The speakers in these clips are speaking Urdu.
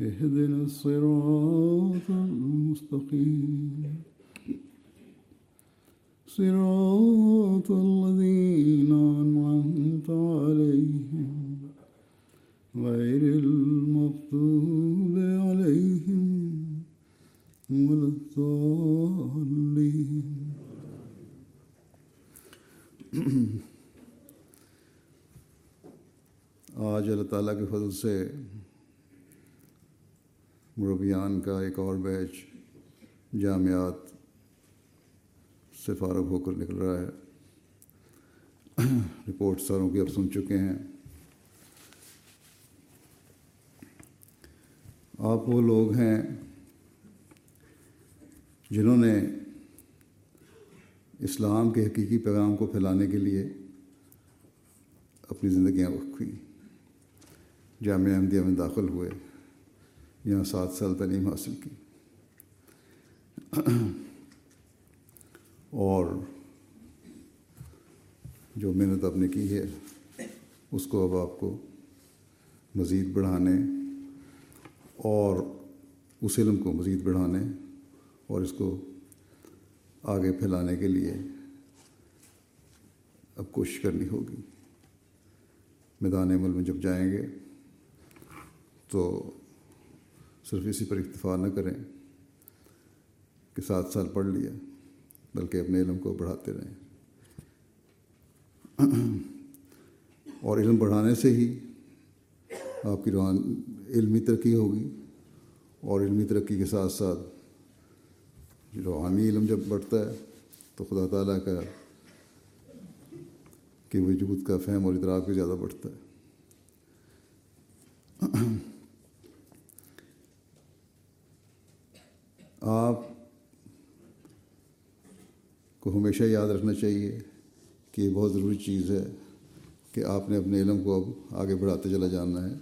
اهدنا الصراط المستقيم. صراط الذين أنعمت عليهم غير المغضوب عليهم ولا الضالين. آج اللہ تعالیٰ کے فضل سے مربیان کا ایک اور بیچ جامعات سے فارغ ہو کر نکل رہا ہے۔ رپورٹ ساروں کی اب سن چکے ہیں۔ آپ وہ لوگ ہیں جنہوں نے اسلام کے حقیقی پیغام کو پھیلانے کے لیے اپنی زندگیاں وقف کی جامعہ احمدیہ میں داخل ہوئے۔ یہاں سات سال تعلیم حاصل کی۔ اور جو محنت آپ نے کی ہے، اس کو اب آپ کو مزید بڑھانے اور اس علم کو مزید بڑھانے اور اس کو آگے پھیلانے کے لیے اب کوشش کرنی ہوگی۔ میدان عمل میں جب جائیں گے تو صرف اسی پر اکتفا نہ کریں کہ سات سال پڑھ لیا، بلکہ اپنے علم کو بڑھاتے رہیں۔ اور علم بڑھانے سے ہی آپ کی روحان، علمی ترقی ہوگی اور علمی ترقی کے ساتھ ساتھ روحانی علم جب بڑھتا ہے تو خدا تعالیٰ کا کہ وجود کا فہم اور ادراک بھی زیادہ بڑھتا ہے۔ آپ کو ہمیشہ یاد رکھنا چاہیے کہ یہ بہت ضروری چیز ہے کہ آپ نے اپنے علم کو اب آگے بڑھاتے چلا جانا ہے،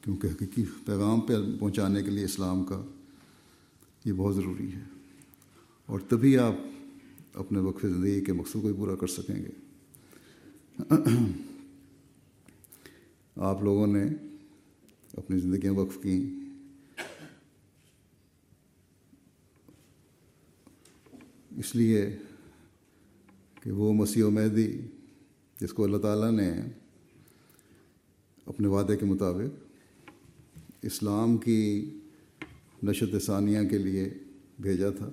کیونکہ حقیقی پیغام پہ پہنچانے کے لیے اسلام کا یہ بہت ضروری ہے۔ اور تبھی آپ اپنے وقف زندگی کے مقصد کو بھی پورا کر سکیں گے۔ آپ لوگوں نے اپنی زندگیاں وقف کی اس لیے کہ وہ مسیح و مہدی جس کو اللہ تعالیٰ نے اپنے وعدے کے مطابق اسلام کی نشت ثانیہ کے لیے بھیجا تھا،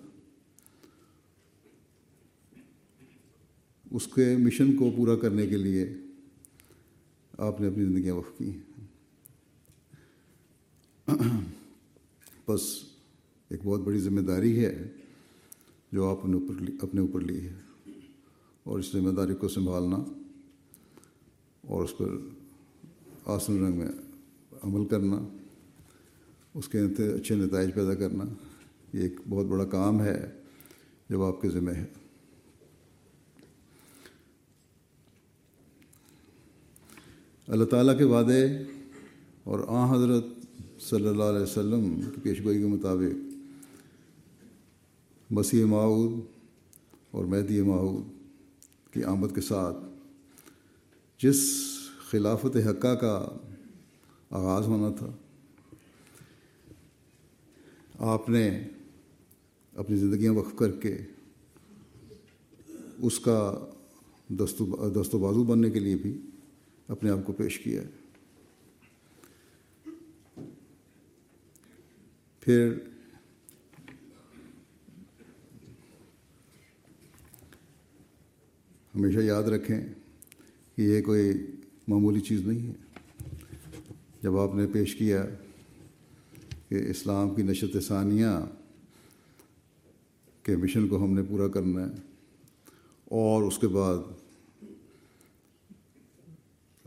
اس کے مشن کو پورا کرنے کے لیے آپ نے اپنی زندگیاں وقف کی بس ایک بہت بڑی ذمہ داری ہے جو آپ نے اوپر اپنے اوپر لی ہے۔ اور اس ذمہ داری کو سنبھالنا اور اس پر آسن رنگ میں عمل کرنا، اس کے اچھے نتائج پیدا کرنا، یہ ایک بہت بڑا کام ہے جب آپ کے ذمہ ہے۔ اللہ تعالیٰ کے وعدے اور آ حضرت صلی اللہ علیہ وسلم کی پیشگوئی کے مطابق مسیح معود اور مہدی معود کی آمد کے ساتھ جس خلافت حقہ کا آغاز ہونا تھا، آپ نے اپنی زندگیاں وقف کر کے اس کا دست دست و بازو بننے کے لیے بھی اپنے آپ کو پیش کیا ہے۔ پھر ہمیشہ یاد رکھیں کہ یہ کوئی معمولی چیز نہیں ہے۔ جب آپ نے پیش کیا کہ اسلام کی نشت ثانیہ کے مشن کو ہم نے پورا کرنا ہے اور اس کے بعد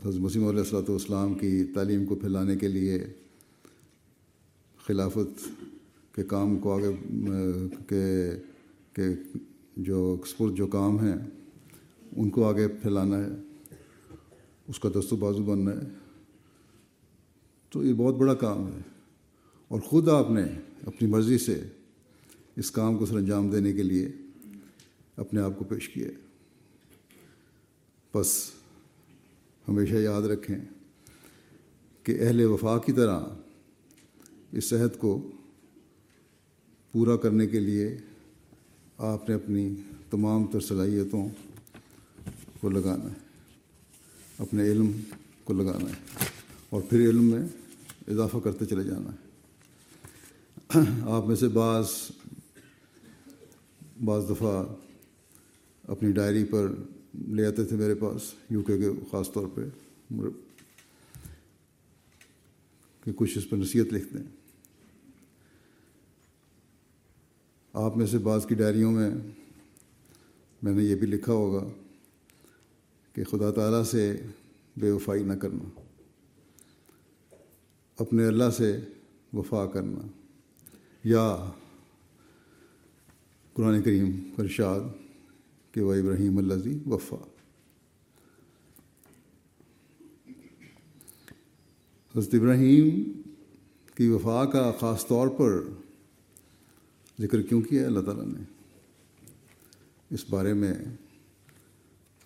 حضرت مسیم علیہ السلۃ والسلام کی تعلیم کو پھیلانے کے لیے خلافت کے کام کو آگے، کے جو ایکسپورٹ جو کام ہیں ان کو آگے پھیلانا ہے، اس کا دست و بازو بننا ہے۔ تو یہ بہت بڑا کام ہے۔ اور خود آپ نے اپنی مرضی سے اس کام کو سر انجام دینے کے لیے اپنے آپ کو پیش کیا بس ہمیشہ یاد رکھیں کہ اہل وفا کی طرح اس صحت کو پورا کرنے کے لیے آپ نے اپنی تمام تر صلاحیتوں کو لگانا ہے، اپنے علم کو لگانا ہے اور پھر علم میں اضافہ کرتے چلے جانا ہے۔ آپ میں سے بعض بعض دفعہ اپنی ڈائری پر لے آتے تھے میرے پاس، یو کے کے خاص طور پہ، کہ کچھ اس پہ نصیحت لکھتے ہیں۔ آپ میں سے بعض کی ڈائریوں میں میں نے یہ بھی لکھا ہوگا کہ خدا تعالیٰ سے بے وفائی نہ کرنا، اپنے اللہ سے وفا کرنا۔ یا قرآن کریم ارشاد کہ وہ ابراہیم الزی وفا۔ حضرت ابراہیم کی وفا کا خاص طور پر ذکر کیوں کیا ہے اللہ تعالیٰ نے؟ اس بارے میں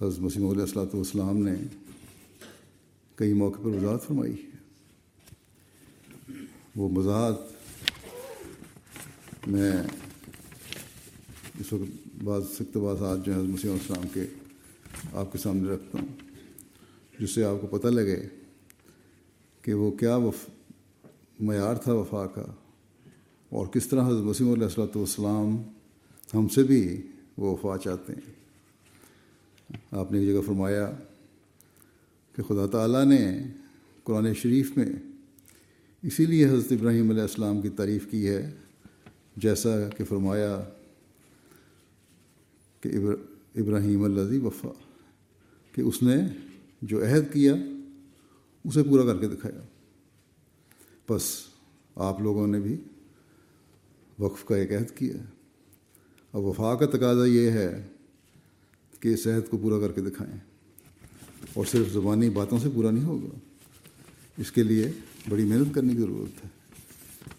حضرت مسیم علیہ السلاۃ والسلام نے کئی موقع پر وضاحت فرمائی۔ ہے وہ وضاحت میں اس وقت بعض سخت آج جو ہے مسیم السلام کے آپ کے سامنے رکھتا ہوں، جس سے آپ کو پتہ لگے کہ وہ کیا وف، معیار تھا وفا کا اور کس طرح حضرت مسیم علیہ السلۃ والسلام ہم سے بھی وہ وفا چاہتے ہیں۔ آپ نے ایک جگہ فرمایا کہ خدا تعالیٰ نے قرآن شریف میں اسی لیے حضرت ابراہیم علیہ السلام کی تعریف کی ہے، جیسا کہ فرمایا کہ ابراہیم اللہ وفا، کہ اس نے جو عہد کیا اسے پورا کر کے دکھایا۔ بس آپ لوگوں نے بھی وقف کا ایک عہد کیا۔ اب وفا کا تقاضا یہ ہے کہ اس عہد کو پورا کر کے دکھائیں۔ اور صرف زبانی باتوں سے پورا نہیں ہوگا۔ اس کے لیے بڑی محنت کرنے کی ضرورت ہے۔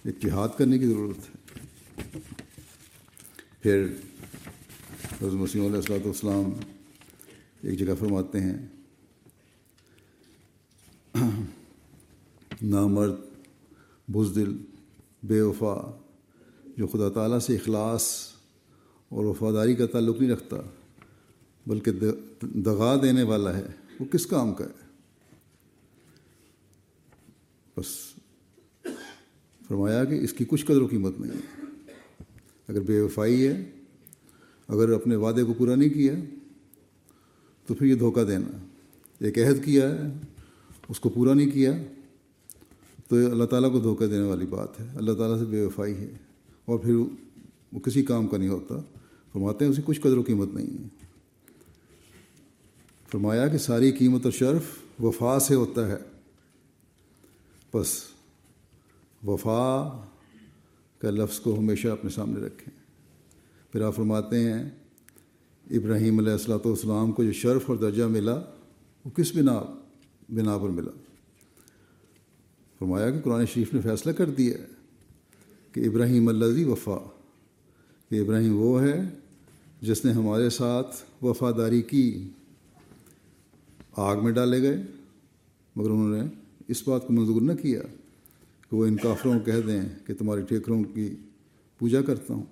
ایک جہاد کرنے کی ضرورت ہے۔ پھر حضرت مسیم علیہ السلاۃ والسلام ایک جگہ فرماتے ہیں، نامرد، بزدل، بے وفا، جو خدا تعالیٰ سے اخلاص اور وفاداری کا تعلق نہیں رکھتا بلکہ دغا دینے والا ہے، وہ کس کام کا ہے؟ بس فرمایا کہ اس کی کچھ قدر و قیمت نہیں ہے۔ اگر بے وفائی ہے، اگر اپنے وعدے کو پورا نہیں کیا، تو پھر یہ دھوکہ دینا۔ ایک عہد کیا ہے، اس کو پورا نہیں کیا، تو اللہ تعالیٰ کو دھوکہ دینے والی بات ہے۔ اللہ تعالیٰ سے بے وفائی ہے، اور پھر وہ کسی کام کا نہیں ہوتا۔ فرماتے ہیں اسے کچھ قدر و قیمت نہیں ہے۔ فرمایا کہ ساری قیمت اور شرف وفا سے ہوتا ہے۔ بس، وفا کا لفظ کو ہمیشہ اپنے سامنے رکھیں۔ پھر آپ فرماتے ہیں، ابراہیم علیہ السلاۃ والسلام کو جو شرف اور درجہ ملا، وہ کس بنا بنا پر ملا؟ فرمایا کہ قرآن شریف نے فیصلہ کر دیا کہ ابراہیم اللہ وفا، کہ ابراہیم وہ ہے جس نے ہمارے ساتھ وفاداری کی۔ آگ میں ڈالے گئے، مگر انہوں نے اس بات کو منظور نہ کیا کہ وہ ان کافروں کو کہہ دیں کہ تمہاری ٹھیکروں کی پوجا کرتا ہوں۔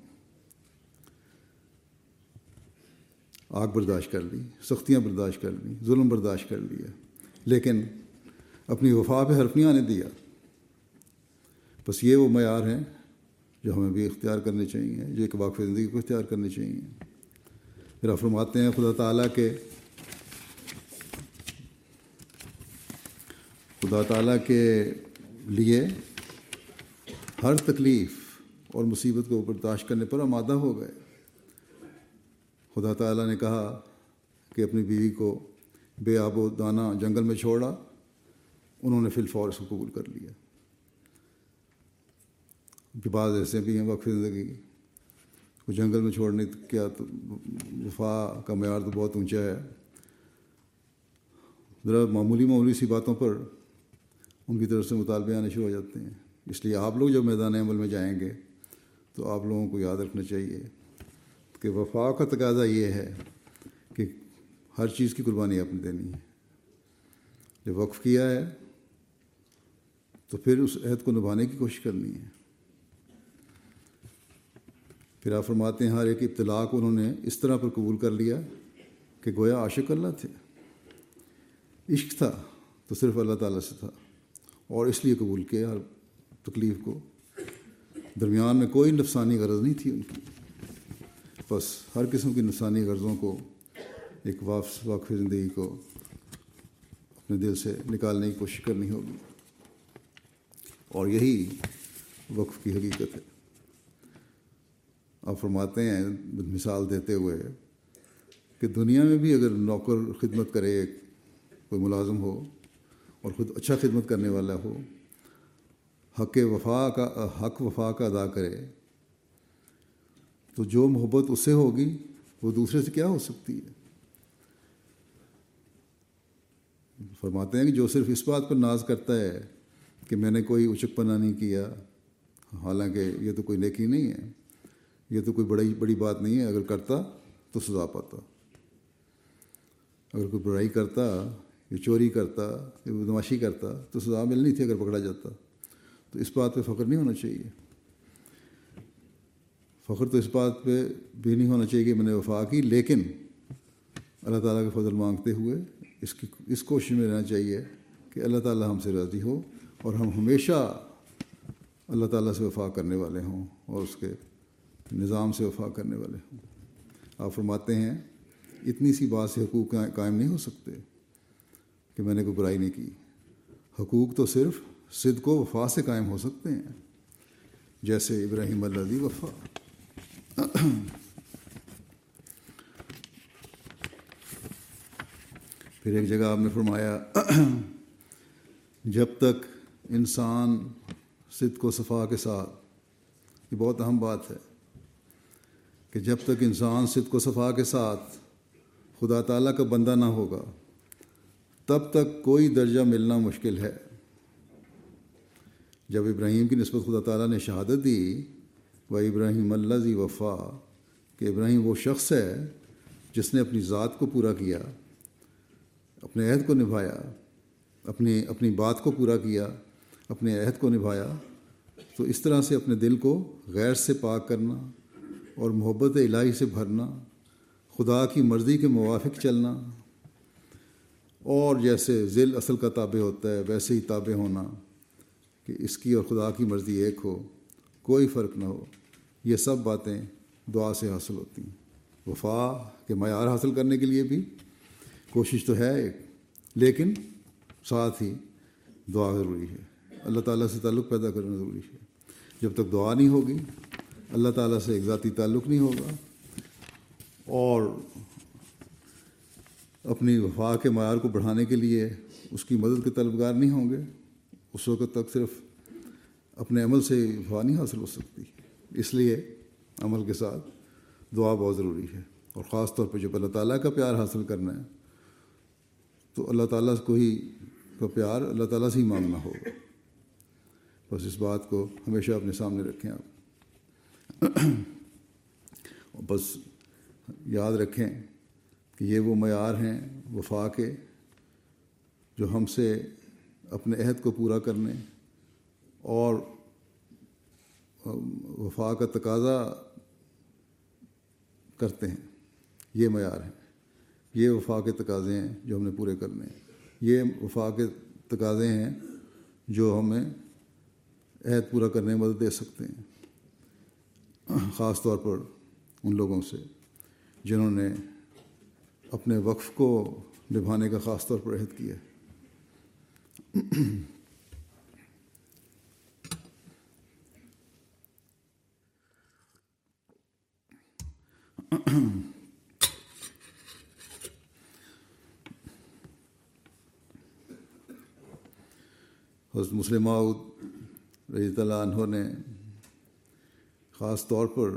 آگ برداشت کر لی، سختیاں برداشت کر لی، ظلم برداشت کر لیا، لیکن اپنی وفا پہ حرف نہیں آنے دیا۔ بس یہ وہ معیار ہیں جو ہمیں بھی اختیار کرنے چاہیے، جو ایک واقف زندگی کو اختیار کرنے چاہیے۔ پھر فرماتے ہیں خدا تعالیٰ کے خدا تعالیٰ کے لیے ہر تکلیف اور مصیبت کو برداشت کرنے پر آمادہ ہو گئے۔ خدا تعالیٰ نے کہا کہ اپنی بیوی کو بے آب و دانہ جنگل میں چھوڑا، انہوں نے فی الفور اس کو قبول کر لیا۔ کہ بعض ایسے بھی ہیں وقف زندگی۔ وہ جنگل میں چھوڑنے کیا تو وفا کا معیار تو بہت اونچا ہے۔ ذرا معمولی معمولی سی باتوں پر ان کی طرف سے مطالبے آنے شروع ہو جاتے ہیں۔ اس لیے آپ لوگ جب میدان عمل میں جائیں گے تو آپ لوگوں کو یاد رکھنا چاہیے کہ وفا کا تقاضا یہ ہے کہ ہر چیز کی قربانی آپ نے دینی ہے۔ جب وقف کیا ہے تو پھر اس عہد کو نبھانے کی کوشش کرنی ہے۔ پھر آپ فرماتے ہیں ہر ایک ابتلاع کو انہوں نے اس طرح پر قبول کر لیا کہ گویا عاشق اللہ تھے۔ عشق تھا تو صرف اللہ تعالیٰ سے تھا۔ اور اس لیے قبول کیا ہر تکلیف کو۔ درمیان میں کوئی نفسانی غرض نہیں تھی ان کی۔ بس ہر قسم کی نفسانی غرضوں کو ایک واپس واقف زندگی کو اپنے دل سے نکالنے کی کوشش کرنی ہوگی۔ اور یہی وقف کی حقیقت ہے۔ آپ فرماتے ہیں، مثال دیتے ہوئے کہ دنیا میں بھی اگر نوکر خدمت کرے، کوئی ملازم ہو اور خود اچھا خدمت کرنے والا ہو، حق وفا کا، حق وفا کا ادا کرے، تو جو محبت اس سے ہوگی، وہ دوسرے سے کیا ہو سکتی ہے؟ فرماتے ہیں کہ جو صرف اس بات پر ناز کرتا ہے کہ میں نے کوئی اچک پنا نہیں کیا، حالانکہ یہ تو کوئی نیکی نہیں ہے، یہ تو کوئی بڑی بڑی بات نہیں ہے، اگر کرتا تو سزا پاتا، اگر کوئی برائی کرتا یا چوری کرتا یا بدماشی کرتا، تو سزا ملنی تھی اگر پکڑا جاتا۔ تو اس بات پہ فخر نہیں ہونا چاہیے۔ فخر تو اس بات پہ بھی نہیں ہونا چاہیے کہ میں نے وفا کی، لیکن اللہ تعالیٰ کا فضل مانگتے ہوئے اس کی، اس کوشش میں رہنا چاہیے کہ اللہ تعالیٰ ہم سے راضی ہو اور ہم ہمیشہ اللہ تعالیٰ سے وفا کرنے والے ہوں اور اس کے نظام سے وفا کرنے والے ہوں۔ آپ فرماتے ہیں، اتنی سی بات سے حقوق قائم نہیں ہو سکتے۔ کہ میں نے کوئی برائی نہیں کی۔ حقوق تو صرف صدق و وفا سے قائم ہو سکتے ہیں۔ جیسے ابراہیم اللہ وفا۔ پھر ایک جگہ آپ نے فرمایا، جب تک انسان صدق و صفا کے ساتھ، یہ بہت اہم بات ہے کہ جب تک انسان صدق و صفا کے ساتھ خدا تعالیٰ کا بندہ نہ ہوگا تب تک کوئی درجہ ملنا مشکل ہے۔ جب ابراہیم کی نسبت خدا تعالیٰ نے شہادت دی، وہ ابراہیم اللہ زی وفا، کہ ابراہیم وہ شخص ہے جس نے اپنی ذات کو پورا کیا، اپنے عہد کو نبھایا، اپنی اپنی بات کو پورا کیا، اپنے عہد کو نبھایا۔ تو اس طرح سے اپنے دل کو غیر سے پاک کرنا اور محبت الہی سے بھرنا، خدا کی مرضی کے موافق چلنا اور جیسے ذیل اصل کا تابع ہوتا ہے، ویسے ہی تابع ہونا، کہ اس کی اور خدا کی مرضی ایک ہو، کوئی فرق نہ ہو، یہ سب باتیں دعا سے حاصل ہوتی ہیں۔ وفا کے معیار حاصل کرنے کے لیے بھی کوشش تو ہے ایک، لیکن ساتھ ہی دعا ضروری ہے۔ اللہ تعالیٰ سے تعلق پیدا کرنا ضروری ہے۔ جب تک دعا نہیں ہوگی، اللہ تعالیٰ سے ایک ذاتی تعلق نہیں ہوگا۔ اور اپنی وفا کے معیار کو بڑھانے کے لیے اس کی مدد کے طلبگار نہیں ہوں گے، اس وقت تک صرف اپنے عمل سے وفا نہیں حاصل ہو سکتی۔ اس لیے عمل کے ساتھ دعا بہت ضروری ہے اور خاص طور پہ جب اللہ تعالیٰ کا پیار حاصل کرنا ہے، تو اللہ تعالیٰ کو ہی کا پیار اللہ تعالیٰ سے ہی مانگنا ہوگا بس اس بات کو ہمیشہ اپنے سامنے رکھیں آپ۔ بس یاد رکھیں کہ یہ وہ معیار ہیں وفا کے جو ہم سے اپنے عہد کو پورا کرنے اور وفا کا تقاضا کرتے ہیں۔ یہ معیار ہیں۔ یہ وفا کے تقاضے ہیں جو ہم نے پورے کرنے ہیں۔ یہ وفا کے تقاضے ہیں جو ہمیں عہد پورا کرنے میں مدد دے سکتے ہیں۔ خاص طور پر ان لوگوں سے جنہوں نے اپنے وقف کو نبھانے کا خاص طور پر عہد کیا حضرت مسلم رضی اللہ عنہ نے خاص طور پر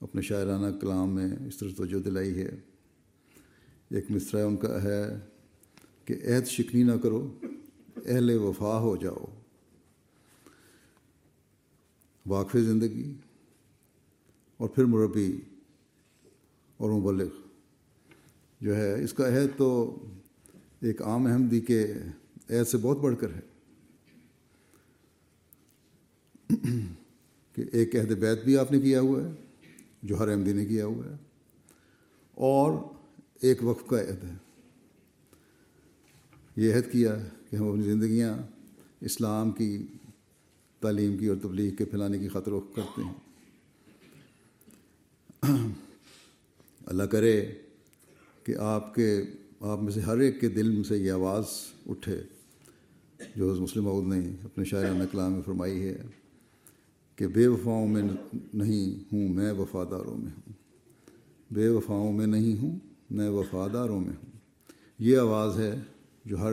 اپنے شاعرانہ کلام میں اس طرح توجہ دلائی ہے۔ ایک مصرع ان کا ہے کہ عہد شکنی نہ کرو، اہل وفا ہو جاؤ۔ واقف زندگی اور پھر مربی اور مبلغ۔ جو ہے، اس کا عہد تو ایک عام احمدی کے عہد سے بہت بڑھ کر ہے۔ کہ ایک عہد بیت بھی آپ نے کیا ہوا ہے، جو ہر احمدی نے کیا ہوا ہے۔ اور ایک وقف کا عہد ہے۔ یہ عہد کیا کہ ہم اپنی زندگیاں اسلام کی تعلیم کی اور تبلیغ کے پھیلانے کی خاطر وقف کرتے ہیں۔ اللہ کرے کہ آپ کے، آپ میں سے ہر ایک کے دل میں سے یہ آواز اٹھے جو حضرت مسلم عود نے اپنے شاعرانہ کلام میں فرمائی ہے کہ بے وفاؤں میں نہیں ہوں، میں وفاداروں میں ہوں۔ بے وفاؤں میں نہیں ہوں میں وفاداروں میں ہوں۔ یہ آواز ہے جو ہر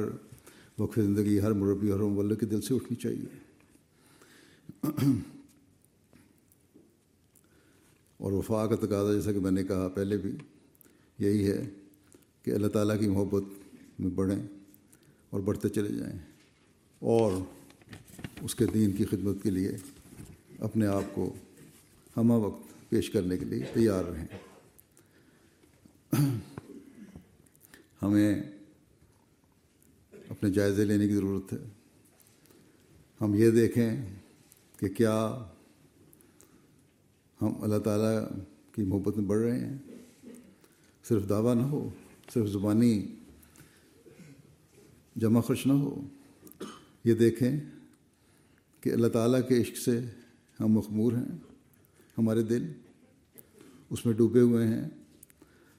وقف زندگی، ہر مربی، ہر مبلک کے دل سے اٹھنی چاہیے۔ اور وفا کا تقاضا، جیسا کہ میں نے کہا پہلے بھی، یہی ہے کہ اللہ تعالیٰ کی محبت میں بڑھیں اور بڑھتے چلے جائیں۔ اور اس کے دین کی خدمت کے لیے اپنے آپ کو ہمہ وقت پیش کرنے کے لیے تیار رہیں۔ ہمیں اپنے جائزے لینے کی ضرورت ہے۔ ہم یہ دیکھیں کہ کیا ہم اللہ تعالیٰ کی محبت میں بڑھ رہے ہیں۔ صرف دعویٰ نہ ہو، صرف زبانی جمع خرچ نہ ہو۔ یہ دیکھیں کہ اللہ تعالیٰ کے عشق سے ہم مخمور ہیں، ہمارے دل اس میں ڈوبے ہوئے ہیں۔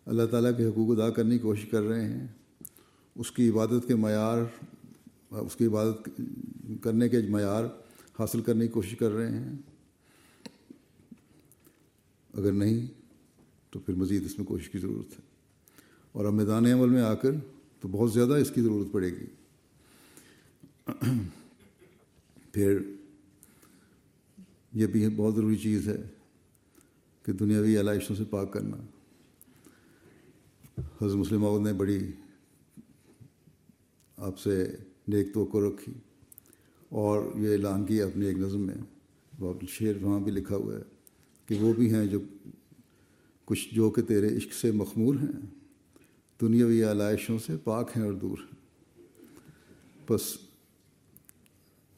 اللہ تعالیٰ کے حقوق ادا کرنے کی کوشش کر رہے ہیں۔ اس کی عبادت کے معیار، اس کی عبادت کرنے کے معیار حاصل کرنے کی کوشش کر رہے ہیں۔ اگر نہیں، تو پھر مزید اس میں کوشش کی ضرورت ہے۔ اور اب میدان عمل میں آ کر تو بہت زیادہ اس کی ضرورت پڑے گی۔ پھر یہ بھی بہت ضروری چیز ہے کہ دنیاوی علائشوں سے پاک کرنا۔ حضرت مسلم عود نے بڑی آپ سے نیک توقع رکھی اور یہ اعلان کیا اپنی ایک نظم میں۔ شعر وہاں بھی لکھا ہوا ہے کہ وہ بھی ہیں جو کچھ جو کہ تیرے عشق سے مخمور ہیں، دنیاوی علائشوں سے پاک ہیں اور دور ہیں۔ بس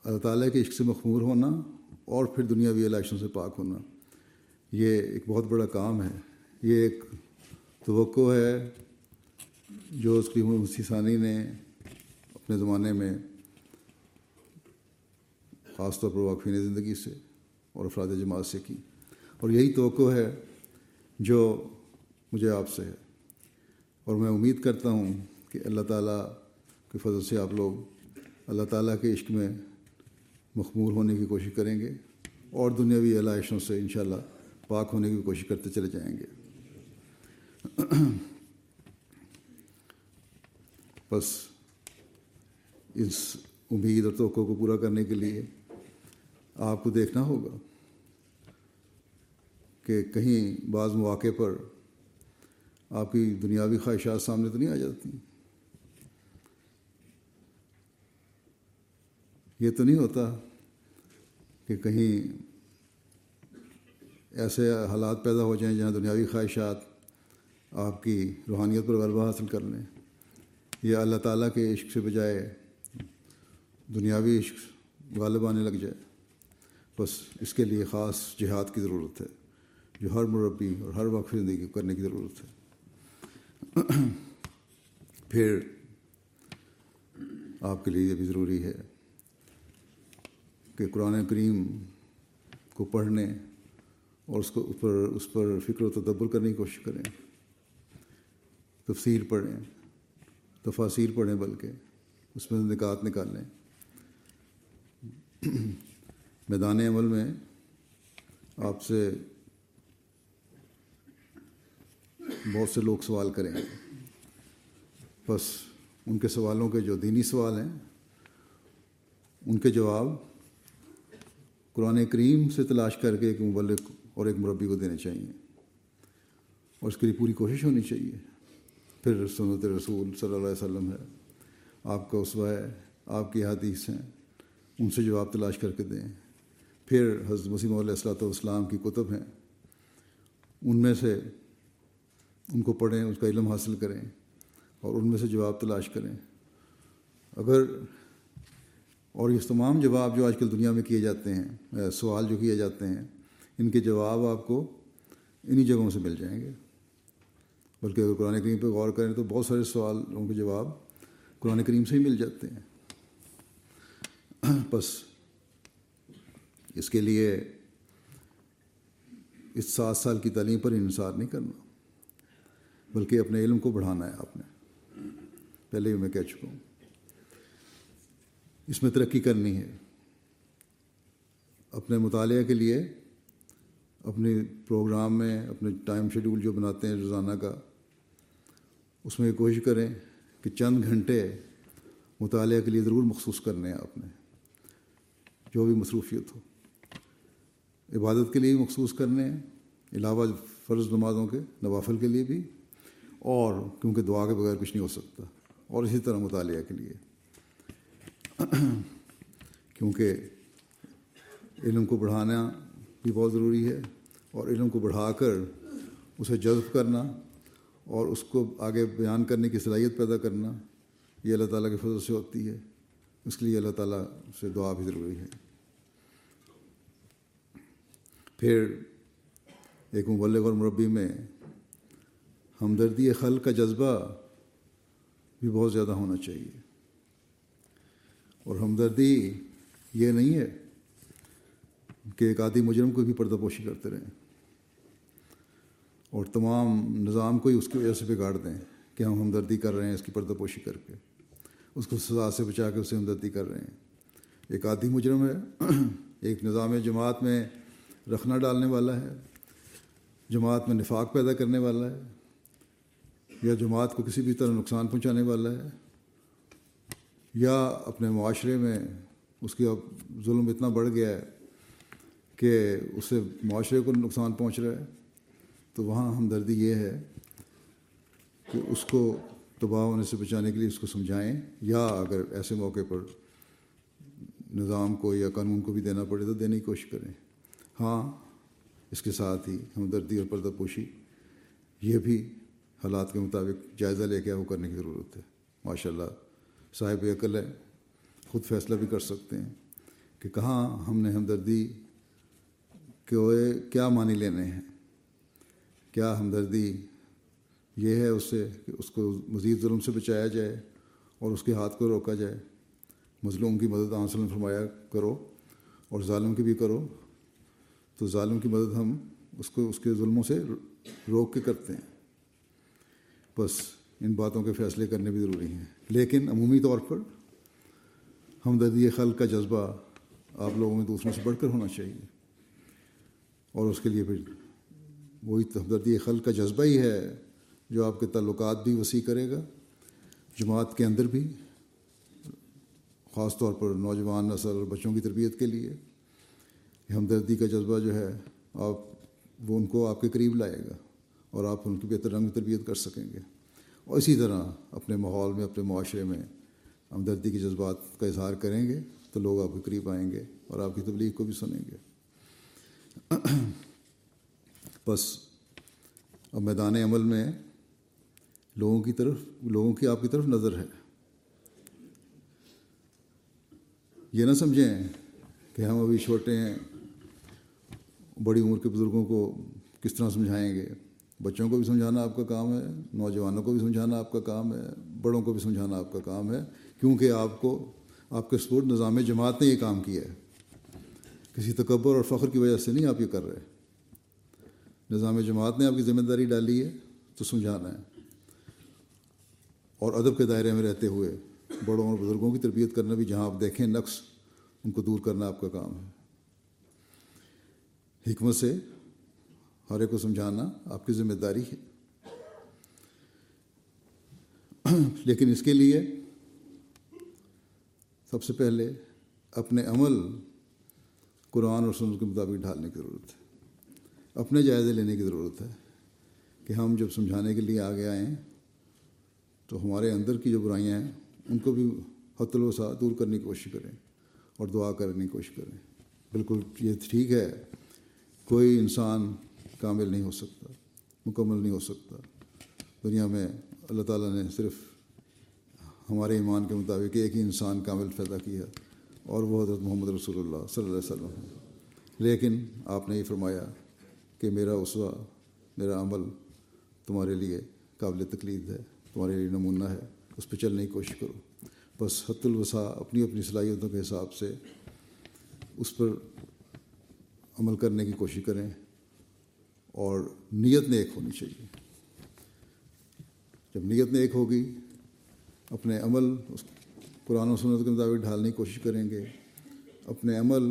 اللہ تعالیٰ کے عشق سے مخمور ہونا اور پھر دنیاوی علائشوں سے پاک ہونا، یہ ایک بہت بڑا کام ہے۔ یہ ایک توقع ہے جو اس کی مسی ثانی نے اپنے زمانے میں خاص طور پر واقفین زندگی سے اور افراد جماعت سے کی۔ اور یہی توقع ہے جو مجھے آپ سے ہے۔ اور میں امید کرتا ہوں کہ اللہ تعالیٰ کے فضل سے آپ لوگ اللہ تعالیٰ کے عشق میں مخمور ہونے کی کوشش کریں گے اور دنیاوی علائشوں سے انشاءاللہ پاک ہونے کی کوشش کرتے چلے جائیں گے۔ بس اس امید اور توقع کو پورا کرنے کے لیے آپ کو دیکھنا ہوگا کہ کہیں بعض مواقع پر آپ کی دنیاوی خواہشات سامنے تو نہیں آ جاتی۔ یہ تو نہیں ہوتا کہ کہیں ایسے حالات پیدا ہو جائیں جہاں دنیاوی خواہشات آپ کی روحانیت پر غلبہ حاصل کر لیں یا اللہ تعالیٰ کے عشق سے بجائے دنیاوی عشق غالب آنے لگ جائے۔ بس اس کے لیے خاص جہاد کی ضرورت ہے، جو ہر مربی اور ہر وقت زندگی کرنے کی ضرورت ہے۔ پھر آپ کے لیے یہ بھی ضروری ہے کہ قرآن کریم کو پڑھنے اور اس کو اس پر اس پر فکر و تدبر کرنے کی کوشش کریں۔ تفسیر پڑھیں تفاصیر پڑھیں بلکہ اس میں نکات نکالیں میدان عمل میں آپ سے بہت سے لوگ سوال کریں۔ گے بس ان کے سوالوں کے جو دینی سوال ہیں، ان کے جواب قرآن کریم سے تلاش کر کے ایک مبلک اور ایک مربی کو دینے چاہیے۔ اور اس کے لیے پوری کوشش ہونی چاہیے۔ پھر سنت رسول صلی اللہ علیہ وسلم ہے۔ آپ کا اسوہ ہے آپ کی حدیث ہیں، ان سے جواب تلاش کر کے دیں۔ پھر حضرت مسیم علیہ السلاۃ والسلام کی کتب ہیں۔ ان میں سے ان کو پڑھیں، اس کا علم حاصل کریں اور ان میں سے جواب تلاش کریں۔ اگر اور یہ تمام جواب جو آج کل دنیا میں کیے جاتے ہیں، سوال جو کیے جاتے ہیں، ان کے جواب آپ کو انہی جگہوں سے مل جائیں گے۔ بلکہ اگر قرآن کریم پہ غور کریں تو بہت سارے سوالوں کے جواب قرآن کریم سے ہی مل جاتے ہیں۔ بس اس کے لیے اس سات سال کی تعلیم پر انحصار نہیں کرنا، بلکہ اپنے علم کو بڑھانا ہے آپ نے۔ پہلے ہی میں کہہ چکا ہوں۔ اس میں ترقی کرنی ہے۔ اپنے مطالعہ کے لیے اپنے پروگرام میں، اپنے ٹائم شیڈول جو بناتے ہیں روزانہ کا اس میں کوشش کریں کہ چند گھنٹے مطالعہ کے لیے ضرور مخصوص کرنے ہیں آپ نے، جو بھی مصروفیت ہو۔ عبادت کے لیے بھی مخصوص کرنے ہیں علاوہ فرض نمازوں کے، نوافل کے لیے بھی، اور کیونکہ دعا کے بغیر کچھ نہیں ہو سکتا، اور اسی طرح مطالعہ کے لیے۔ کیونکہ علم کو بڑھانا بھی بہت ضروری ہے، اور علم کو بڑھا کر اسے جذب کرنا اور اس کو آگے بیان کرنے کی صلاحیت پیدا کرنا یہ اللہ تعالیٰ کے فضل سے ہوتی ہے۔ اس کے لیے اللہ تعالیٰ سے دعا بھی ضروری ہے۔ پھر ایک مبلغ اور مربی میں ہمدردی خل کا جذبہ بھی بہت زیادہ ہونا چاہیے۔ اور ہمدردی یہ نہیں ہے کہ ایک آدھی مجرم کو بھی پردہ پوشی کرتے رہیں۔ اور تمام نظام کو ہی اس کی وجہ سے بگاڑ دیں کہ ہم ہمدردی کر رہے ہیں اس کی پردہ پوشی کر کے۔ اس کو سزا سے بچا کے اسے ہمدردی کر رہے ہیں۔ ایک آدھی مجرم ہے، ایک نظام جماعت میں رکھنا ڈالنے والا ہے، جماعت میں نفاق پیدا کرنے والا ہے، یا جماعت کو کسی بھی طرح نقصان پہنچانے والا ہے، یا اپنے معاشرے میں اس کی اب ظلم اتنا بڑھ گیا ہے کہ اس سے معاشرے کو نقصان پہنچ رہا ہے۔ تو وہاں ہمدردی یہ ہے کہ اس کو تباہ ہونے سے بچانے کے لیے اس کو سمجھائیں یا اگر ایسے موقع پر نظام کو یا قانون کو بھی دینا پڑے تو دینے کی کوشش کریں۔ ہاں اس کے ساتھ ہی ہمدردی اور پردہ پوشی، یہ بھی حالات کے مطابق جائزہ لے کے وہ کرنے کی ضرورت ہے۔ ماشاء اللہ صاحب عقل ہے خود فیصلہ بھی کر سکتے ہیں کہ کہاں ہم نے ہمدردی کے کیا معنی لینے ہیں۔ کیا ہمدردی یہ ہے اس سے کہ اس کو مزید ظلم سے بچایا جائے اور اس کے ہاتھ کو روکا جائے۔ مظلوم کی مدد آنسل فرمایا، کرو اور ظالم کی بھی کرو۔ تو ظالم کی مدد ہم اس کو، اس کے ظلموں سے روک کے کرتے ہیں۔ بس ان باتوں کے فیصلے کرنے بھی ضروری ہیں۔ لیکن عمومی طور پر ہمدردی خلق کا جذبہ آپ لوگوں میں دوسروں سے بڑھ کر ہونا چاہیے۔ اور اس کے لیے پھر وہی ہمدردی خلق کا جذبہ ہی ہے جو آپ کے تعلقات بھی وسیع کرے گا، جماعت کے اندر بھی، خاص طور پر نوجوان نسل اور بچوں کی تربیت کے لیے۔ ہمدردی کا جذبہ جو ہے، آپ، وہ ان کو آپ کے قریب لائے گا اور آپ ان کی بہتر رنگ تربیت کر سکیں گے۔ اور اسی طرح اپنے ماحول میں، اپنے معاشرے میں ہمدردی کے جذبات کا اظہار کریں گے تو لوگ آپ کے قریب آئیں گے اور آپ کی تبلیغ کو بھی سنیں گے۔ بس اب میدان عمل میں لوگوں کی طرف، لوگوں کی آپ کی طرف نظر ہے۔ یہ نہ سمجھیں کہ ہم ابھی چھوٹے ہیں، بڑی عمر کے بزرگوں کو کس طرح سمجھائیں گے؟ بچوں کو بھی سمجھانا آپ کا کام ہے، نوجوانوں کو بھی سمجھانا آپ کا کام ہے، بڑوں کو بھی سمجھانا آپ کا کام ہے، کیونکہ آپ کو، آپ کے سپورٹ نظام جماعت نے یہ کام کیا ہے۔ کسی تکبر اور فخر کی وجہ سے نہیں آپ یہ کر رہے۔ نظام جماعت نے آپ کی ذمہ داری ڈالی ہے تو سمجھانا ہے۔ اور ادب کے دائرے میں رہتے ہوئے بڑوں اور بزرگوں کی تربیت کرنا بھی جہاں آپ دیکھیں نقص، ان کو دور کرنا آپ کا کام ہے۔ حکمت سے ہر ایک کو سمجھانا آپ کی ذمہ داری ہے۔ لیکن اس کے لیے سب سے پہلے اپنے عمل قرآن اور سنت کے مطابق ڈھالنے کی ضرورت ہے۔ اپنے جائزے لینے کی ضرورت ہے کہ ہم جب سمجھانے کے لیے آگے آئیں تو ہمارے اندر کی جو برائیاں ہیں، ان کو بھی حت الوسا دور کرنے کی کوشش کریں اور دعا کرنے کی کوشش کریں۔ بالکل یہ ٹھیک ہے، کوئی انسان کامل نہیں ہو سکتا، مکمل نہیں ہو سکتا۔ دنیا میں اللہ تعالیٰ نے صرف ہمارے ایمان کے مطابق ایک ہی انسان کامل پیدا کیا اور وہ حضرت محمد رسول اللہ صلی اللہ علیہ وسلم لیکن آپ نے یہ فرمایا کہ میرا اسوا، میرا عمل تمہارے لیے قابل تکلیف ہے، تمہارے لیے نمونہ ہے، اس پہ چلنے کی کوشش کرو۔ بس حت الوسا اپنی اپنی صلاحیتوں کے حساب سے اس پر عمل کرنے کی کوشش کریں اور نیت نیک ہونی چاہیے۔ جب نیت نیک ہوگی، اپنے عمل اس قرآن و سنت کے مطابق ڈھالنے کی کوشش کریں گے، اپنے عمل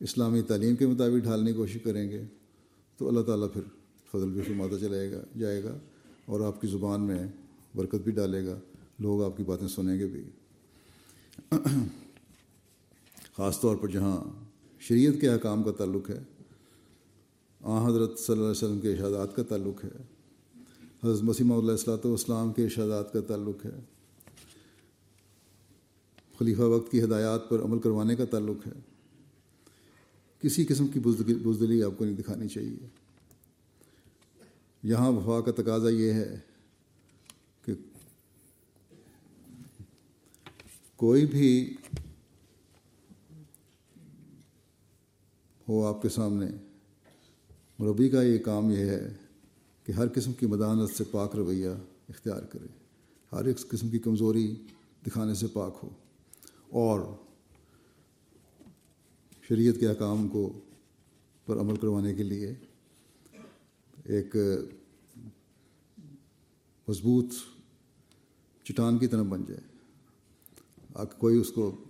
اسلامی تعلیم کے مطابق ڈھالنے کی کوشش کریں گے تو اللہ تعالیٰ پھر فضل بھی فرماتا چلائے گا، جائے گا اور آپ کی زبان میں برکت بھی ڈالے گا۔ لوگ آپ کی باتیں سنیں گے بھی۔ خاص طور پر جہاں شریعت کے احکام کا تعلق ہے آ حضرت صلی اللہ علیہ وسلم کے ارشادات کا تعلق ہے، حضرت مسیمہ اللہ السلاۃ والسلام کے ارشادات کا تعلق ہے، خلیفہ وقت کی ہدایات پر عمل کروانے کا تعلق ہے۔ کسی قسم کی بزدلی آپ کو نہیں دکھانی چاہیے۔ یہاں وفا کا تقاضا یہ ہے کہ کوئی بھی ہو آپ کے سامنے، مربی کا یہ کام یہ ہے کہ ہر قسم کی مدانت سے پاک رویہ اختیار کرے۔ ہر ایک قسم کی کمزوری دکھانے سے پاک ہو۔ اور شریعت کے احکام کو پر عمل کروانے کے لیے ایک مضبوط چٹان کی طرح بن جائے۔ کوئی اس کو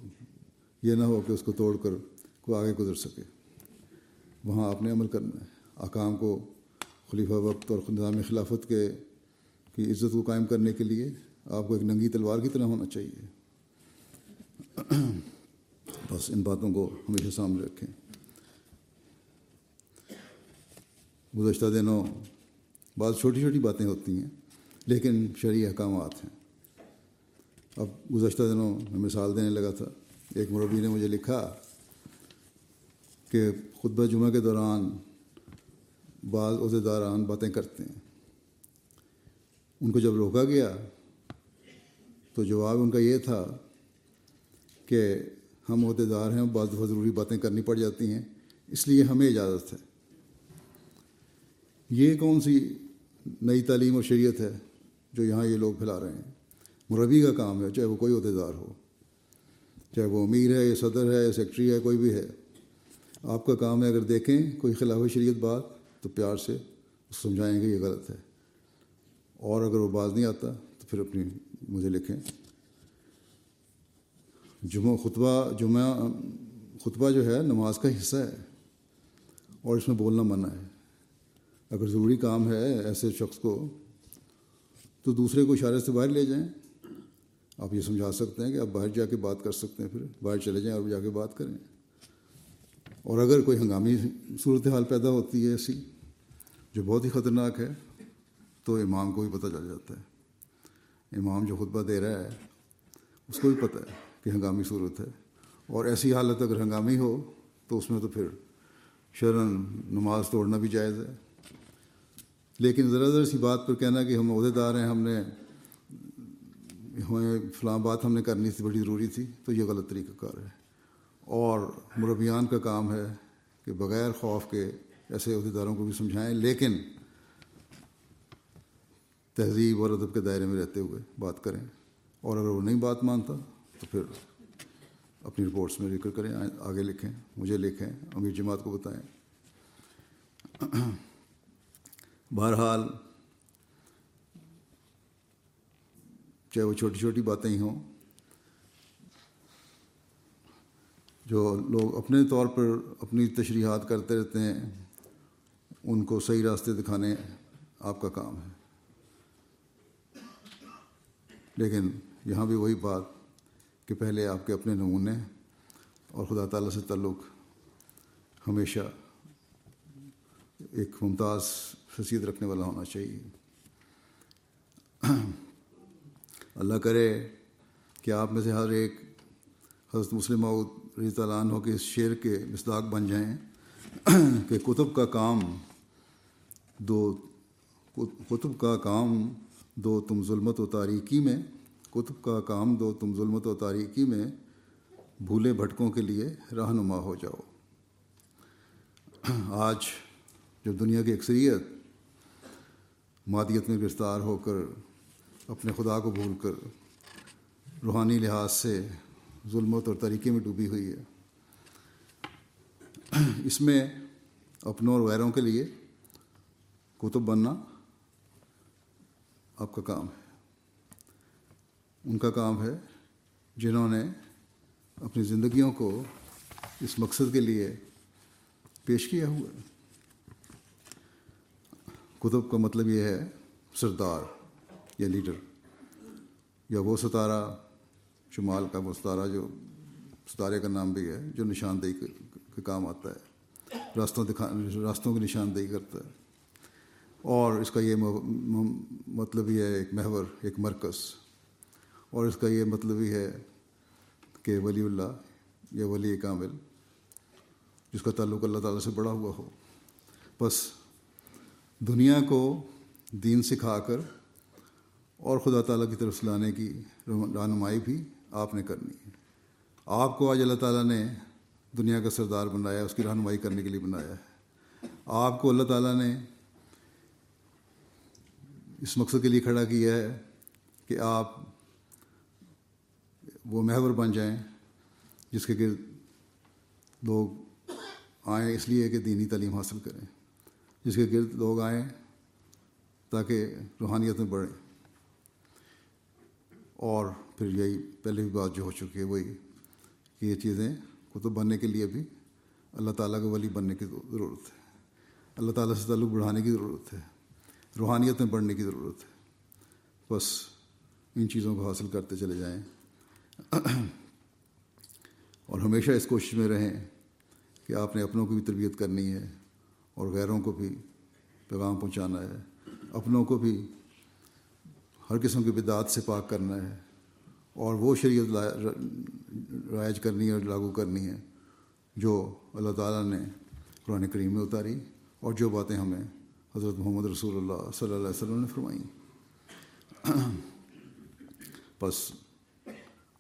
یہ نہ ہو کہ اس کو توڑ کر کوئی آگے گزر سکے۔ وہاں آپ نے عمل کرنا ہے۔ احکام کو خلیفہ وقت اور نظام خلافت کے کی عزت کو قائم کرنے کے لیے آپ کو ایک ننگی تلوار کی طرح ہونا چاہیے۔ بس ان باتوں کو ہمیشہ سامنے رکھیں۔ گزشتہ دنوں بعض چھوٹی چھوٹی باتیں ہوتی ہیں، لیکن شرعی احکامات ہیں۔ اب گزشتہ دنوں میں مثال دینے لگا تھا، ایک مربی نے مجھے لکھا کہ خطبہ جمعہ کے دوران بعض عہدے داران باتیں کرتے ہیں۔ ان کو جب روکا گیا تو جواب ان کا یہ تھا کہ ہم عہدے دار ہیں، بعض دفعہ ضروری باتیں کرنی پڑ جاتی ہیں، اس لیے ہمیں اجازت ہے۔ یہ کون سی نئی تعلیم اور شریعت ہے جو یہاں یہ لوگ پھیلا رہے ہیں؟ مربی کا کام ہے، چاہے وہ کوئی عہدے دار ہو، چاہے وہ امیر ہے، یا صدر ہے، یا سیکٹری ہے، کوئی بھی ہے۔ آپ کا کام ہے اگر دیکھیں کوئی خلاف شریعت بات، تو پیار سے سمجھائیں گے یہ غلط ہے۔ اور اگر وہ باز نہیں آتا، تو پھر اپنی مجھے لکھیں۔ جمعہ خطبہ جمعہ، خطبہ جو ہے نماز کا حصہ ہے اور اس میں بولنا منع ہے۔ اگر ضروری کام ہے ایسے شخص کو، تو دوسرے کو اشارے سے باہر لے جائیں۔ آپ یہ سمجھا سکتے ہیں کہ آپ باہر جا کے بات کر سکتے ہیں، پھر باہر چلے جائیں اور جا کے بات کریں۔ اور اگر کوئی ہنگامی صورتحال پیدا ہوتی ہے ایسی، جو بہت ہی خطرناک ہے، تو امام کو بھی پتہ چل جاتا ہے۔ امام جو خطبہ دے رہا ہے، اس کو بھی پتہ ہے۔ کہ ہنگامی صورت ہے۔ اور ایسی حالت اگر ہنگامی ہو تو اس میں تو پھر شرن نماز توڑنا بھی جائز ہے۔ لیکن ذرا ذرا سی بات پر کہنا کہ ہم عہدے دار ہیں، ہم نے ہمیں فلاں بات ہم نے کرنی تھی، بڑی ضروری تھی، تو یہ غلط طریقہ کار ہے۔ اور مربیان کا کام ہے کہ بغیر خوف کے ایسے عہدیداروں کو بھی سمجھائیں، لیکن تہذیب اور ادب کے دائرے میں رہتے ہوئے بات کریں۔ اور اگر وہ نہیں بات مانتا تو پھر اپنی رپورٹس میں ذکر کریں، آگے لکھیں، مجھے لکھیں، امیر جماعت کو بتائیں۔ بہرحال، چاہے وہ چھوٹی چھوٹی باتیں ہی ہوں، جو لوگ اپنے طور پر اپنی تشریحات کرتے رہتے ہیں، ان کو صحیح راستے دکھانے آپ کا کام ہے۔ لیکن یہاں بھی وہی بات کہ پہلے آپ کے اپنے نمونے اور خدا تعالیٰ سے تعلق ہمیشہ ایک ممتاز حیثیت رکھنے والا ہونا چاہیے۔ اللہ کرے کہ آپ میں سے ہر ایک حضرت مسلم رضی تعالیٰ عنہ کے اس شعر کے مصداق بن جائیں کہ کتب کا کام دو، کتب کا کام دو تم ظلمت و تاریکی میں کتب کا کام دو تم ظلمت و تاریکی میں، بھولے بھٹکوں کے لیے رہنما ہو جاؤ۔ آج جب دنیا کی اکثریت مادیت میں گرفتار ہو کر اپنے خدا کو بھول کر روحانی لحاظ سے ظلمت اور طریقے میں ڈوبی ہوئی ہے، اس میں اپنوں اور غیروں کے لیے کتب بننا آپ کا کام ہے۔ ان کا کام ہے جنہوں نے اپنی زندگیوں کو اس مقصد کے لیے پیش کیا ہوا۔ ہے کتب کا مطلب یہ ہے سردار، یا لیڈر، یا وہ ستارہ، شمال کا وہ ستارہ جو ستارے کا نام بھی ہے، جو نشاندہی کے کام آتا ہے، راستوں دکھا راستوں کی نشاندہی کرتا ہے۔ اور اس کا یہ مطلب یہ ہے ایک محور، ایک مرکز۔ اور اس کا یہ مطلب ہی ہے کہ ولی اللہ یا ولی کامل، جس کا تعلق اللہ تعالیٰ سے بڑا ہوا ہو۔ بس دنیا کو دین سکھا کر اور خدا تعالیٰ کی طرف لانے کی رہنمائی بھی آپ نے کرنی ہے۔ آپ کو آج اللہ تعالیٰ نے دنیا کا سردار بنایا، اس کی رہنمائی کرنے کے لیے بنایا ہے۔ آپ کو اللہ تعالیٰ نے اس مقصد کے لیے کھڑا کیا ہے کہ آپ وہ محور بن جائیں، جس کے گرد لوگ آئیں اس لیے کہ دینی تعلیم حاصل کریں، جس کے گرد لوگ آئیں تاکہ روحانیت میں بڑھیں۔ اور پھر یہی پہلے بھی بات جو ہو چکی ہے، وہی کہ یہ چیزیں کتب بننے کے لیے بھی اللہ تعالیٰ کا ولی بننے کی ضرورت ہے۔ اللہ تعالیٰ سے تعلق بڑھانے کی ضرورت ہے، روحانیت میں بڑھنے کی ضرورت ہے۔ بس ان چیزوں کو حاصل کرتے چلے جائیں۔ اور ہمیشہ اس کوشش میں رہیں کہ آپ نے اپنوں کی بھی تربیت کرنی ہے اور غیروں کو بھی پیغام پہنچانا ہے، اپنوں کو بھی ہر قسم کی بدعات سے پاک کرنا ہے اور وہ شریعت رائج کرنی ہے اور لاگو کرنی ہے جو اللہ تعالیٰ نے قرآن کریم میں اتاری اور جو باتیں ہمیں حضرت محمد رسول اللہ صلی اللہ علیہ وسلم نے فرمائیں۔ بس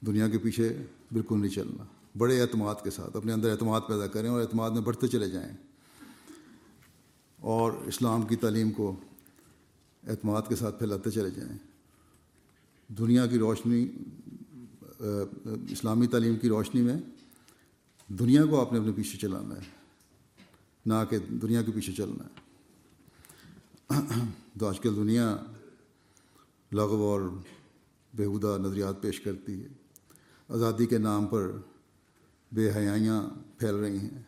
دنیا کے پیچھے بالکل نہیں چلنا۔ بڑے اعتماد کے ساتھ اپنے اندر اعتماد پیدا کریں اور اعتماد میں بڑھتے چلے جائیں۔ اور اسلام کی تعلیم کو اعتماد کے ساتھ پھیلاتے چلے جائیں۔ دنیا کی روشنی اسلامی تعلیم کی روشنی میں دنیا کو آپ نے اپنے پیچھے چلانا ہے۔ نہ کہ دنیا کے پیچھے چلنا ہے۔ تو آج کل دنیا لغو اور بےحودہ نظریات پیش کرتی ہے۔ آزادی کے نام پر بے حیائیاں پھیل رہی ہیں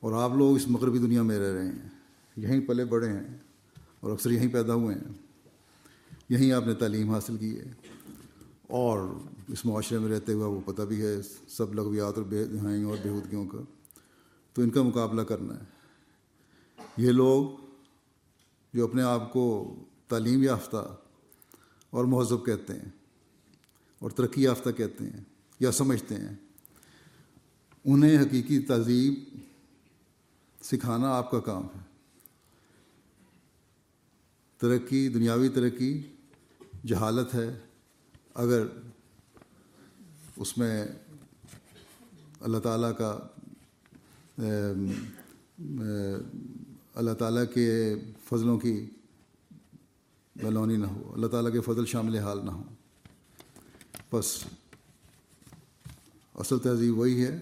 اور آپ لوگ اس مغربی دنیا میں رہ رہے ہیں۔ یہیں پلے بڑے ہیں اور اکثر یہیں پیدا ہوئے ہیں۔ یہیں آپ نے تعلیم حاصل کی ہے اور اس معاشرے میں رہتے ہوئے وہ پتہ بھی ہے سب لغویات اور بے دہائیں اور بےحودگیوں کا۔ تو ان کا مقابلہ کرنا ہے۔ یہ لوگ جو اپنے آپ کو تعلیم یافتہ اور مہذب کہتے ہیں اور ترقی یافتہ کہتے ہیں یا سمجھتے ہیں۔ انہیں حقیقی تہذیب سکھانا آپ کا کام ہے۔ ترقی، دنیاوی ترقی جہالت ہے۔ اگر اس میں اللہ تعالیٰ کا اللہ تعالیٰ کے فضلوں کی بلونی نہ ہو، اللہ تعالیٰ کے فضل شامل حال نہ ہو۔ بس اصل تہذیب وہی ہے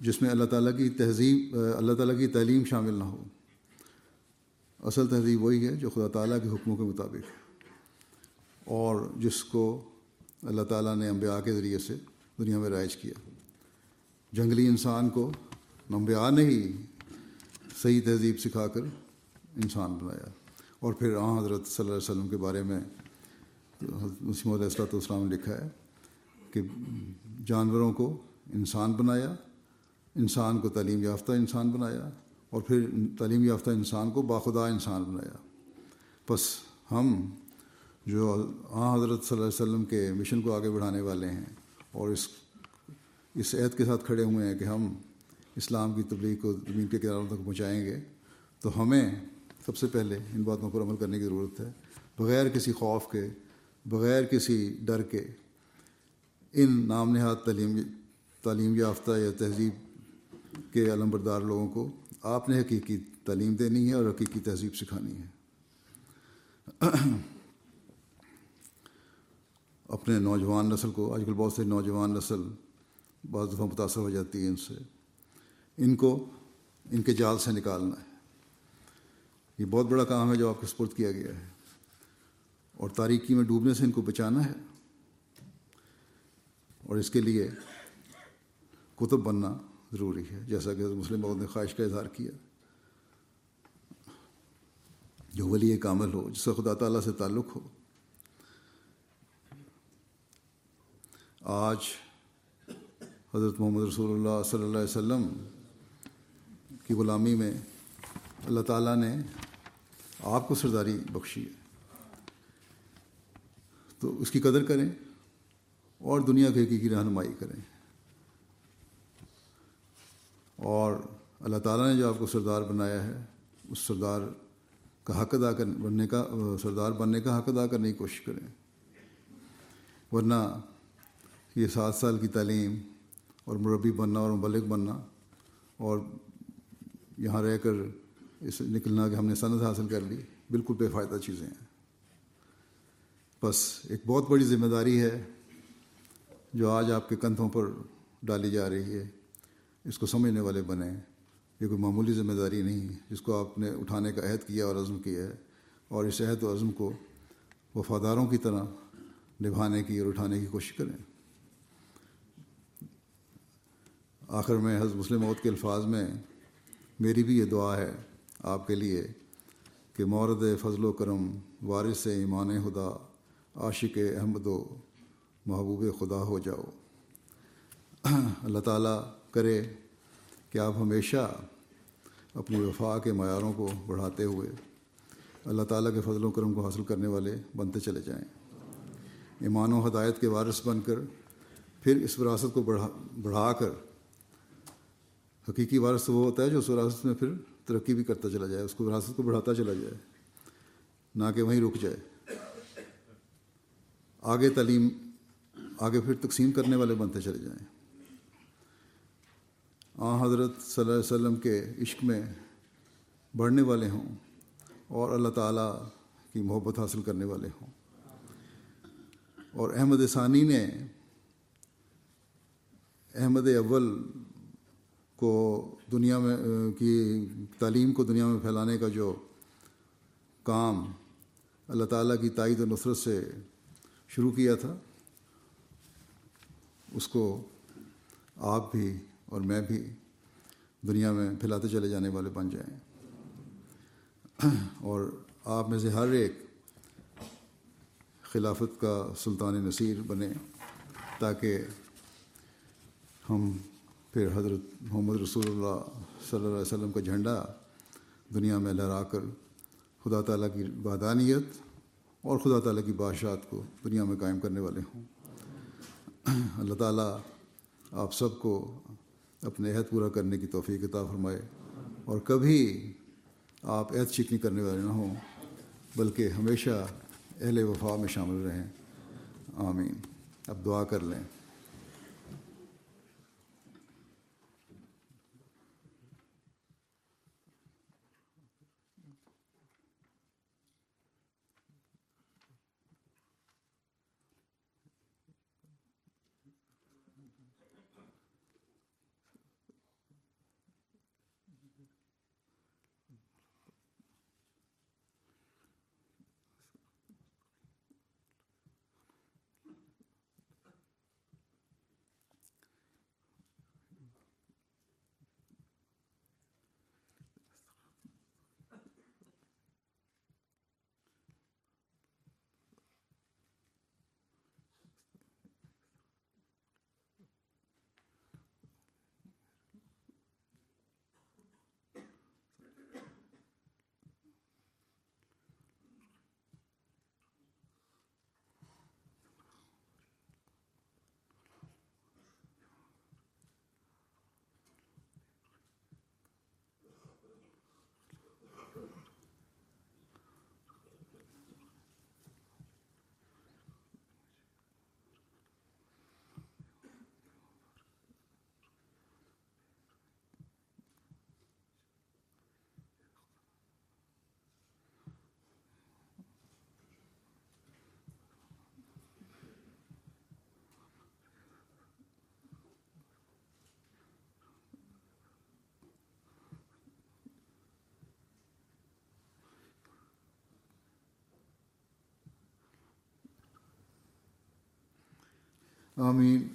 جس میں اللہ تعالیٰ کی تہذیب، اللہ تعالیٰ کی تعلیم شامل نہ ہو۔ اصل تہذیب وہی ہے جو خدا تعالیٰ کے حکموں کے مطابق ہے۔ اور جس کو اللہ تعالیٰ نے انبیاء کے ذریعے سے دنیا میں رائج کیا۔ جنگلی انسان کو انبیاء نے ہی صحیح تہذیب سکھا کر انسان بنایا۔ اور پھر آ حضرت صلی اللہ علیہ وسلم کے بارے میں مسیم علیہ السلۃ والسلام نے لکھا ہے کہ جانوروں کو انسان بنایا، انسان کو تعلیم یافتہ انسان بنایا اور پھر تعلیم یافتہ انسان کو باخدا انسان بنایا۔ بس ہم جو آ حضرت صلی اللہ علیہ وسلم کے مشن کو آگے بڑھانے والے ہیں اور اس اس عہد کے ساتھ کھڑے ہوئے ہیں کہ ہم اسلام کی تبلیغ کو زمین کے کناروں تک پہنچائیں گے، تو ہمیں سب سے پہلے ان باتوں پر عمل کرنے کی ضرورت ہے۔ بغیر کسی خوف کے بغیر کسی ڈر کے ان نام نہاد تعلیم تعلیم یافتہ یا تہذیب کے علم بردار لوگوں کو آپ نے حقیقی تعلیم دینی ہے اور حقیقی تہذیب سکھانی ہے۔ اپنے نوجوان نسل کو آج کل بہت سے نوجوان نسل بعض دفعہ متاثر ہو جاتی ہے ان سے۔ ان کو ان کے جال سے نکالنا ہے۔ یہ بہت بڑا کام ہے جو آپ کو سپرد کیا گیا ہے۔ اور تاریکی میں ڈوبنے سے ان کو بچانا ہے اور اس کے لیے کتب بننا ضروری ہے۔ جیسا کہ مسلم بہت نے خواہش کا اظہار کیا۔ جو ولی کامل ہو، جس کا خدا تعالیٰ سے تعلق ہو۔ آج حضرت محمد رسول اللہ صلی اللہ علیہ وسلم کی غلامی میں اللہ تعالیٰ نے آپ کو سرداری بخشی ہے۔ تو اس کی قدر کریں اور دنیا کے کی رہنمائی کریں۔ اور اللہ تعالیٰ نے جو آپ کو سردار بنایا ہے، اس سردار کا حق ادا کر، بننے کا، سردار بننے کا حق ادا کرنے کی کوشش کریں۔ ورنہ یہ سات سال کی تعلیم اور مربی بننا اور مبلک بننا اور یہاں رہ کر اس نکلنا کہ ہم نے صنعت حاصل کر لی، بالکل بے فائدہ چیزیں ہیں۔ بس ایک بہت بڑی ذمہ داری ہے جو آج آپ کے کندھوں پر ڈالی جا رہی ہے، اس کو سمجھنے والے بنے یہ کوئی معمولی ذمہ داری نہیں جس کو آپ نے اٹھانے کا عہد کیا اور عزم کیا ہے، اور اس عہد و عزم کو وفاداروں کی طرح نبھانے کی اور اٹھانے کی کوشش کریں۔ آخر میں حضرت مسلم موت کے الفاظ میں میری بھی یہ دعا ہے آپ کے لیے کہ مورد فضل و کرم، وارث ایمان خدا عاشق احمد و محبوب خدا ہو جاؤ۔ اللہ تعالیٰ کرے کہ آپ ہمیشہ اپنی وفا کے معیاروں کو بڑھاتے ہوئے اللہ تعالیٰ کے فضل و کرم کو حاصل کرنے والے بنتے چلے جائیں۔ ایمان و ہدایت کے وارث بن کر پھر اس وراثت کو بڑھا بڑھا کر حقیقی وارث وہ ہوتا ہے جو اس وراثت میں پھر ترقی بھی کرتا چلا جائے، اس کو وراثت کو بڑھاتا چلا جائے، نہ کہ وہیں رک جائے۔ آگے تعلیم، آگے پھر تقسیم کرنے والے بنتے چلے جائیں۔ آ حضرت صلی اللہ علیہ وسلم کے عشق میں بڑھنے والے ہوں اور اللہ تعالیٰ کی محبت حاصل کرنے والے ہوں۔ اور احمد ثانی نے احمد اول کو دنیا میں، کی تعلیم کو دنیا میں پھیلانے کا جو کام اللہ تعالیٰ کی تائید و نصرت سے شروع کیا تھا۔ اس کو آپ بھی اور میں بھی دنیا میں پھیلاتے چلے جانے والے بن جائیں۔ اور آپ میں سے ہر ایک خلافت کا سلطان نصیر بنے تاکہ ہم پھر حضرت محمد رسول اللہ صلی اللہ علیہ وسلم کا جھنڈا دنیا میں لہرا کر خدا تعالیٰ کی بادانیت اور خدا تعالیٰ کی بادشاہت کو دنیا میں قائم کرنے والے ہوں۔ اللہ تعالیٰ آپ سب کو اپنے عہد پورا کرنے کی توفیق عطا فرمائے اور کبھی آپ عہد شکنی کرنے والے نہ ہوں، بلکہ ہمیشہ اہل وفا میں شامل رہیں۔ آمین۔ اب دعا کر لیں۔ آمین